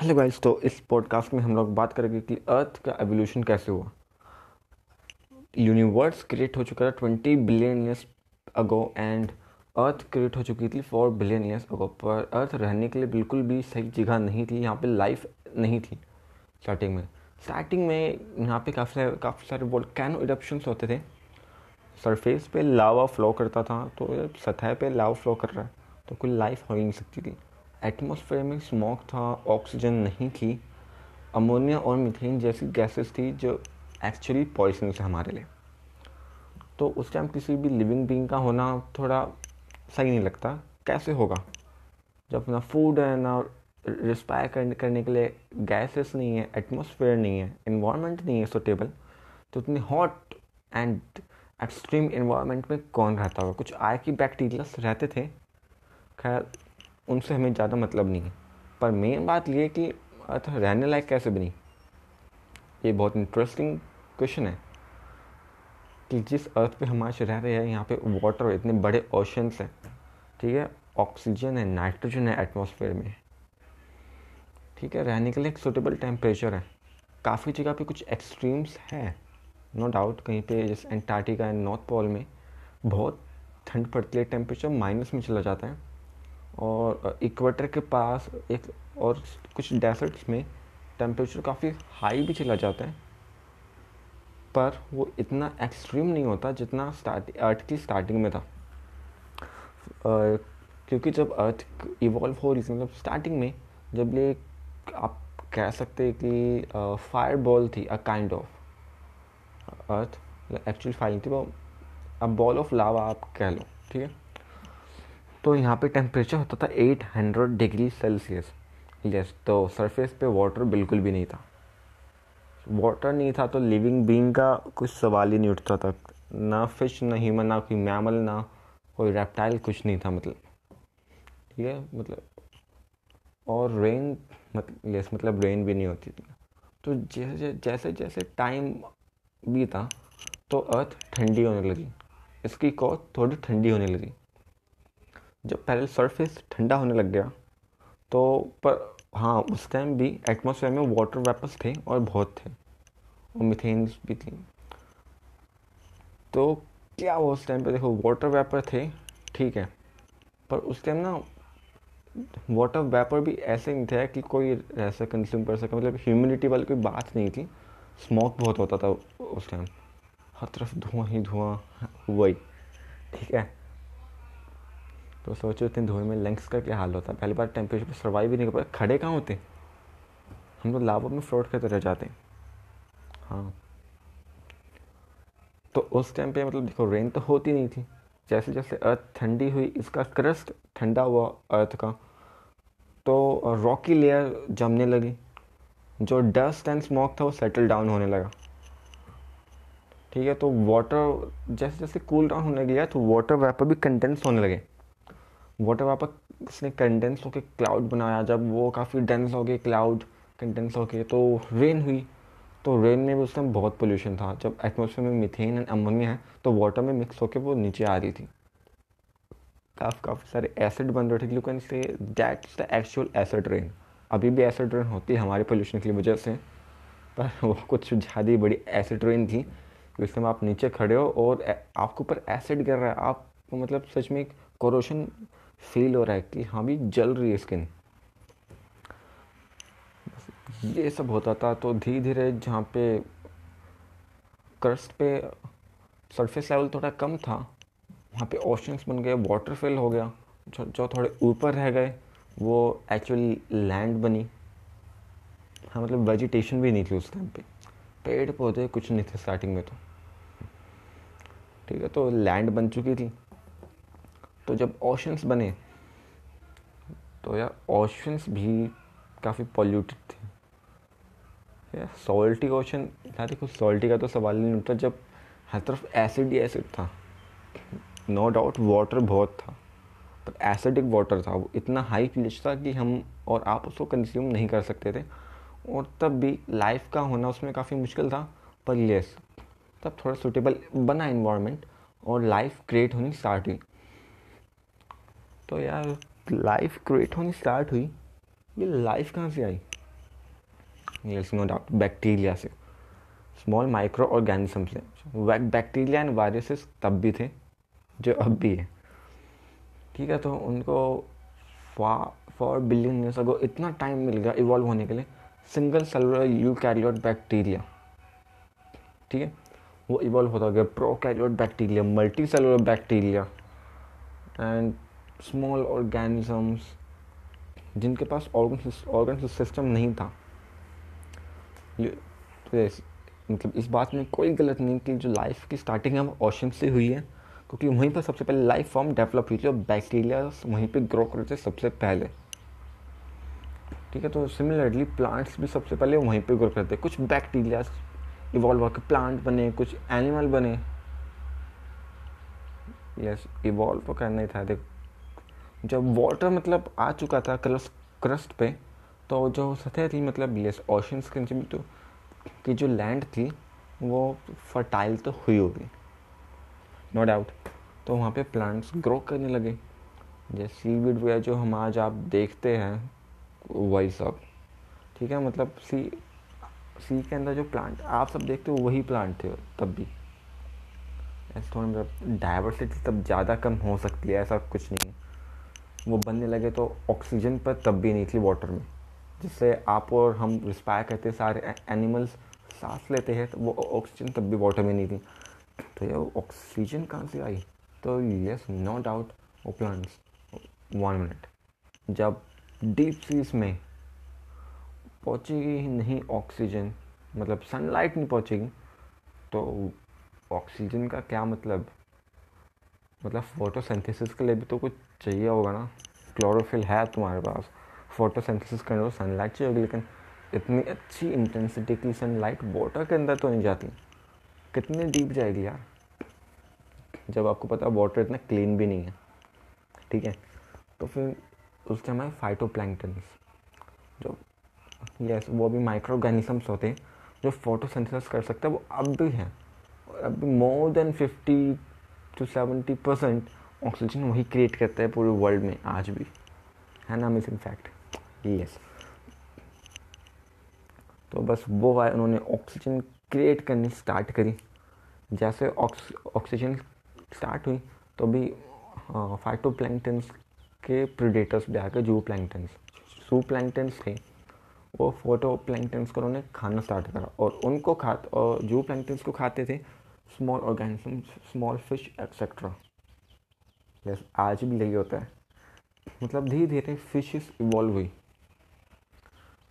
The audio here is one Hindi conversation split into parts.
हेलो गाइस तो इस पॉडकास्ट में हम लोग बात करेंगे कि अर्थ का एवोल्यूशन कैसे हुआ? यूनिवर्स क्रिएट हो चुका था twenty billion years ago and earth create हो चुकी थी फोर बिलियन ईयर्स अगो पर अर्थ रहने के लिए बिल्कुल भी सही जगह नहीं थी, यहाँ पे लाइफ नहीं थी स्टार्टिंग में। स्टार्टिंग में यहाँ पे काफ़ी सारे काफ़ी सारे कैनो इरप्शंस होते थे। सरफेस पे लावा फ्लो करता था तो सतह पे लावा फ्लो कर रहा है तो कोई लाइफ हो ही नहीं सकती थी। एटमॉस्फेयर में स्मोक था, ऑक्सीजन नहीं थी, अमोनिया और मीथेन जैसी गैसेस थी जो एक्चुअली पॉइजनस है हमारे लिए। तो उस टाइम किसी भी लिविंग बींग का होना थोड़ा सही नहीं लगता। कैसे होगा? जब ना फ़ूड है, ना रिस्पायर करने के लिए गैसेस नहीं है एटमॉस्फेयर नहीं है इन्वायरमेंट नहीं है सुटेबल तो इतनी हॉट एंड एक्सट्रीम इन्वायरमेंट में कौन रहता होगा? कुछ आय की बैक्टीरियास रहते थे। खैर उनसे हमें ज़्यादा मतलब नहीं है। पर मेन बात ये कि, अर्थ, रहने लायक कैसे बनी? ये बहुत इंटरेस्टिंग क्वेश्चन है कि जिस अर्थ पे हम आज रह रहे हैं, यहाँ पे वाटर इतने बड़े ओशंस हैं, ठीक है? ऑक्सीजन है नाइट्रोजन है एटमॉस्फेयर में। ठीक है, रहने के लिए एक सुटेबल टेम्परेचर है। काफ़ी जगह पे कुछ एक्सट्रीम्स है। नो डाउट कहीं पे जैसे एंटार्क्टिका एंड नॉर्थ पोल में बहुत ठंड पड़ती है टेम्परेचर माइनस में चला जाता है। और इक्वेटर के पास एक और कुछ डेजर्ट्स में टेम्परेचर काफ़ी हाई भी चला जाता है, पर वो इतना एक्सट्रीम नहीं होता जितना स्टार्ट अर्थ की स्टार्टिंग में था। क्योंकि जब अर्थ इवॉल्व हो रही थी मतलब स्टार्टिंग में, जब ये आप कह सकते हैं कि फायर बॉल थी a kind of earth actually fire थी वो अ बॉल ऑफ़ लावा आप कह लो, ठीक है? तो यहाँ पे टेम्परेचर होता था 800 डिग्री सेल्सियस यस तो सरफेस पे वाटर बिल्कुल भी नहीं था। वाटर नहीं था तो लिविंग बींग का कुछ सवाल ही नहीं उठता था। ना फ़िश ना ह्यूमन ना कोई मैमल ना कोई रेप्टाइल कुछ नहीं था मतलब। ठीक है मतलब और रेन मतलब यस मतलब रेन भी नहीं होती थी। तो जैसे जैसे जैसे टाइम बीता तो अर्थ ठंडी होने लगी। इसकी कोर थोड़ी ठंडी होने लगी। जब पहले सरफेस ठंडा होने लग गया तो पर हाँ उस टाइम भी एटमोसफेयर में वाटर वेपर्स थे और बहुत थे और मिथेन्स भी थी। तो क्या वो उस टाइम पे? देखो वाटर वेपर थे, ठीक है, पर उस टाइम ना वाटर वेपर भी ऐसे नहीं था कि कोई ऐसे कंज्यूम कर सके। मतलब ह्यूमिडिटी वाली कोई बात नहीं थी। स्मोक बहुत होता था उस टाइम हर तरफ़ धुआँ ही धुआँ, वही, ठीक है। तो सोचो इतने धुएँ में लंग्स का क्या हाल होता है। पहली बार टेम्परेचर पर सर्वाइव भी नहीं कर पाए। खड़े कहाँ होते? हम लोग लावा में फ्लोट करते रह जाते। हैं। हाँ तो उस टाइम पे मतलब देखो रेन तो होती नहीं थी। जैसे जैसे अर्थ ठंडी हुई, इसका क्रस्ट ठंडा हुआ अर्थ का तो रॉकी लेयर जमने लगी। जो डस्ट एंड स्मोक था, वो सेटल डाउन होने लगा। ठीक है तो वाटर जैसे जैसे कूल डाउन होने गया तो वाटर वेपर भी कंडेंस होने लगे। वाटर वेपर उसने कंडेंस होकर क्लाउड बनाया? जब वो काफ़ी डेंस हो गए क्लाउड कंडेंस हो गए तो रेन हुई। तो रेन में भी उस टाइम बहुत पोल्यूशन था। जब एटमोसफेयर में मिथेन एंड अमोनिया है तो वाटर में मिक्स होकर वो नीचे आ रही थी। काफ़ी काफ़ी सारे एसिड बन रहे थे you can say that's the actual acid rain अभी भी एसिड रेन होती है हमारे पोल्यूशन की वजह से। पर वो कुछ ज़्यादा बड़ी एसिड रेन थी। समय आप नीचे खड़े हो और आपके ऊपर एसिड गिर रहा है। आप मतलब सच में एक कोरोशन फील हो रहा है कि हाँ भी जल रही है स्किन ये सब होता था तो धीरे धीरे जहाँ पे क्रस्ट पे सरफेस लेवल थोड़ा कम था वहाँ पे ओशंस बन गए वाटर फिल हो गया। जो जो थोड़े ऊपर रह गए, वो एक्चुअल लैंड बनी। हाँ मतलब वेजिटेशन भी नहीं थी उस टाइम पे। पेड़ पौधे कुछ नहीं थे स्टार्टिंग में तो। ठीक है तो लैंड बन चुकी थी। तो जब ओशंस बने तो यार ओशंस भी काफ़ी पॉल्यूटेड थे। यार सॉल्टी ओशन यार देखो सॉल्टी का तो सवाल नहीं उठता, जब हर तरफ़ एसिड ही एसिड था। नो डाउट वाटर बहुत था पर एसिडिक वाटर था वो। इतना हाई पीएच था कि हम और आप उसको कंज्यूम नहीं कर सकते थे। और तब भी लाइफ का होना उसमें काफ़ी मुश्किल था, पर यस तब थोड़ा सुटेबल बना इन्वायरमेंट और लाइफ क्रिएट होनी स्टार्ट हुई तो यार लाइफ क्रिएट होनी स्टार्ट हुई। ये लाइफ कहाँ से आई? यस नो डाउट बैक्टीरिया से। स्मॉल माइक्रो ऑर्गेनिज्म से बैक्टीरिया एंड वायरसेस तब भी थे, जो अब भी है। ठीक है तो उनको फॉर बिलियन ईयर्स अगो इतना टाइम मिल गया इवॉल्व होने के लिए। Single cellular eukaryote bacteria ठीक है? वो इवॉल्व होता गया। Prokaryote bacteria multi cellular bacteria and small organisms जिनके पास ऑर्गन ऑर्गन सिस्टम नहीं था। तो मतलब इस बात में कोई गलत नहीं कि जो लाइफ की स्टार्टिंग है वो ओशन से हुई है, क्योंकि वहीं पर सबसे पहले लाइफ फॉर्म डेवलप हुई थी और बैक्टीरिया वहीं पे ग्रो करते सबसे पहले। ठीक है तो सिमिलरली प्लांट्स भी सबसे पहले वहीं पे ग्रो करते। कुछ बैक्टीरिया इवॉल्व होकर प्लांट बने, कुछ एनिमल बने। यस इवॉल्व तो करना ही था, देख। जब वाटर मतलब आ चुका था क्रस्ट क्रस्ट पे तो जो सतह थी मतलब यस ओशंस के नीचे तो की जो लैंड थी, वो फर्टाइल तो हुई होगी। नो डाउट तो वहाँ पे प्लांट्स ग्रो करने लगे। जैसे सीवीड वगैरह जो हम आज आप देखते हैं, वही सब। ठीक है मतलब सी सी के अंदर जो प्लांट आप सब देखते हो वही प्लांट थे तब भी। ऐसे थोड़ा मतलब डाइवर्सिटी तब ज़्यादा कम हो सकती है, ऐसा कुछ नहीं वो बनने लगे तो ऑक्सीजन पर तब भी नहीं थी वाटर में। जिससे आप और हम रिस्पायर करते सारे एनिमल्स सांस लेते हैं तो वो ऑक्सीजन तब भी वाटर में नहीं थी। तो ये ऑक्सीजन कहाँ से आई? तो यस नो डाउट वो प्लांट्स वन मिनट जब डीप सीज में पहुँचेगी ही नहीं ऑक्सीजन मतलब सनलाइट नहीं पहुँचेगी तो ऑक्सीजन का क्या मतलब? मतलब फोटोसिंथेसिस के लिए भी तो कुछ चाहिए होगा ना। क्लोरोफिल है तुम्हारे पास। फोटोसिंथेसिस करने को सनलाइट चाहिए होगी, लेकिन इतनी अच्छी इंटेंसिटी की सनलाइट वाटर के अंदर तो नहीं जाती। कितनी डीप जाएगी यार? जब आपको पता है वाटर इतना क्लीन भी नहीं है। ठीक है? तो फिर उस टाइम है फाइटो जो यस वो भी माइक्रो ऑर्गेनिजम्स होते हैं, जो फोटोसिंथेसिस कर सकते हैं, वो अब भी हैं। अब more than fifty to seventy percent oxygen वही क्रिएट करता है पूरे वर्ल्ड में, आज भी। है ना मिस इन फैक्ट यस तो बस वो है, उन्होंने ऑक्सीजन क्रिएट करनी स्टार्ट करी। जैसे ऑक्सीजन स्टार्ट हुई तो भी फाइटो प्लैंकटन्स के प्रीडेटर्स भी आ गए जू प्लैंकटन्स सू प्लैंकटन्स थे। वो फ़ोटो प्लैंकटन्स को उन्होंने खाना स्टार्ट करा और उनको खा, और जू प्लैंकटन्स को खाते थे small organism small fish etcetera yes आज भी यही होता है। मतलब धीरे धीरे फिशेस इवॉल्व हुई।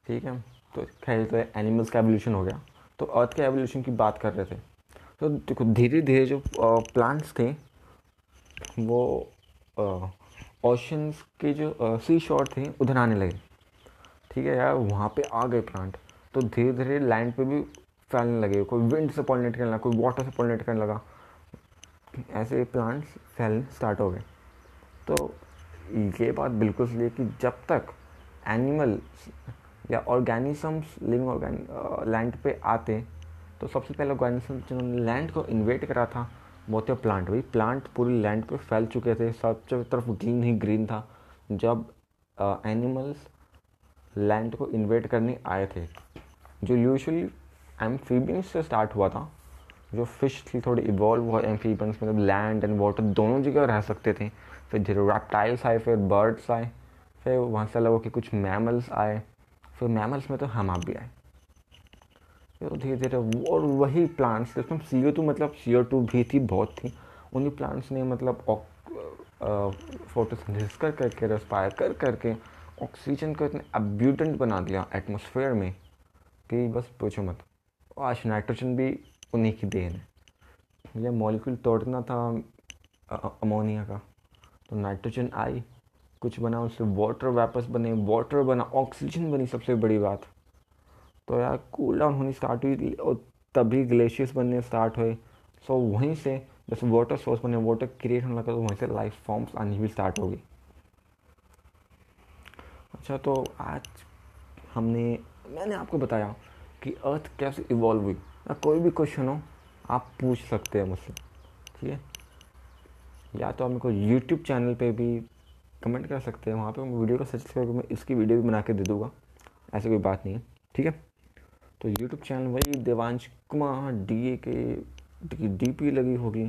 ठीक है? तो खैर तो एनिमल्स का एवोल्यूशन हो गया। तो अर्थ के एवोल्यूशन की बात कर रहे थे। तो देखो धीरे धीरे जो प्लांट्स थे, वो ओशंस के जो सी शोर थे, उधर आने लगे। ठीक है यार? वहाँ पे आ गए प्लांट तो धीरे धीरे लैंड पे भी फैलने लगे। कोई विंड से पॉलिनेट करने लगा, कोई वाटर से पॉलिनेट करने लगा। ऐसे प्लांट्स फैलने स्टार्ट हो गए। तो ये बात बिल्कुल सही है कि जब तक एनिमल या ऑर्गेनिजम्स लिविंग ऑर्गेन लैंड पे आते तो सबसे पहले ऑर्गेनिज्म जिन्होंने लैंड को इन्वेट करा था, वो थे प्लांट भाई प्लांट पूरी लैंड पे फैल चुके थे सब तरफ़ ग्रीन ही ग्रीन था, जब एनिमल्स लैंड को इन्वेट करने आए थे। जो यूजुअली एम्फीबियंस से स्टार्ट हुआ था जो फ़िश थी थोड़ी इवॉल्व हुआ एम्फीबियंस मतलब लैंड एंड वाटर दोनों जगह रह सकते थे। फिर रैप्टाइल्स आए, फिर बर्ड्स आए, फिर वहाँ से अलग कि कुछ मैमल्स आए, फिर मैमल्स में तो हम आप भी आए। तो धीरे धीरे और वही प्लांट्स जिसमें सी ओ टू मतलब सी ओ टू भी थी, बहुत थी, उन्हीं प्लांट्स ने मतलब फोटोसिंथेसिस कर, करके रेस्पायर कर, करके ऑक्सीजन को इतने अब्यूटेंट बना दिया एटमोसफेयर में कि बस पूछो मत। आज नाइट्रोजन भी उन्हीं की देन। है ये मॉलिक्यूल तोड़ना था अमोनिया का। तो नाइट्रोजन आई, कुछ बना, उससे वाटर वापस बने। वाटर बना ऑक्सीजन बनी सबसे बड़ी बात। तो यार कूल डाउन होनी स्टार्ट हुई, और तभी ग्लेशियर्स बनने स्टार्ट हुए। सो वहीं से जैसे वाटर सोर्स बने वाटर क्रिएट होने लगा तो वहीं से लाइफ फॉर्म्स आनी भी स्टार्ट होगी अच्छा तो आज हमने, मैंने आपको बताया कि अर्थ कैसे इवॉल्व हुई। या कोई भी क्वेश्चन हो, आप पूछ सकते हैं मुझसे, ठीक है? या तो आप मेरे को यूट्यूब चैनल पे भी कमेंट कर सकते हैं, वहाँ पे वीडियो को सजेस्ट करके मैं इसकी वीडियो भी बना के दे दूँगा, ऐसी कोई बात नहीं है, ठीक है? तो यूट्यूब चैनल वही देवांश कुमार डी ए के डी पी लगी होगी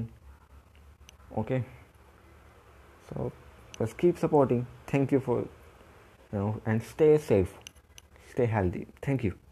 ओके सो बस keep supporting thank you for and stay safe stay healthy thank you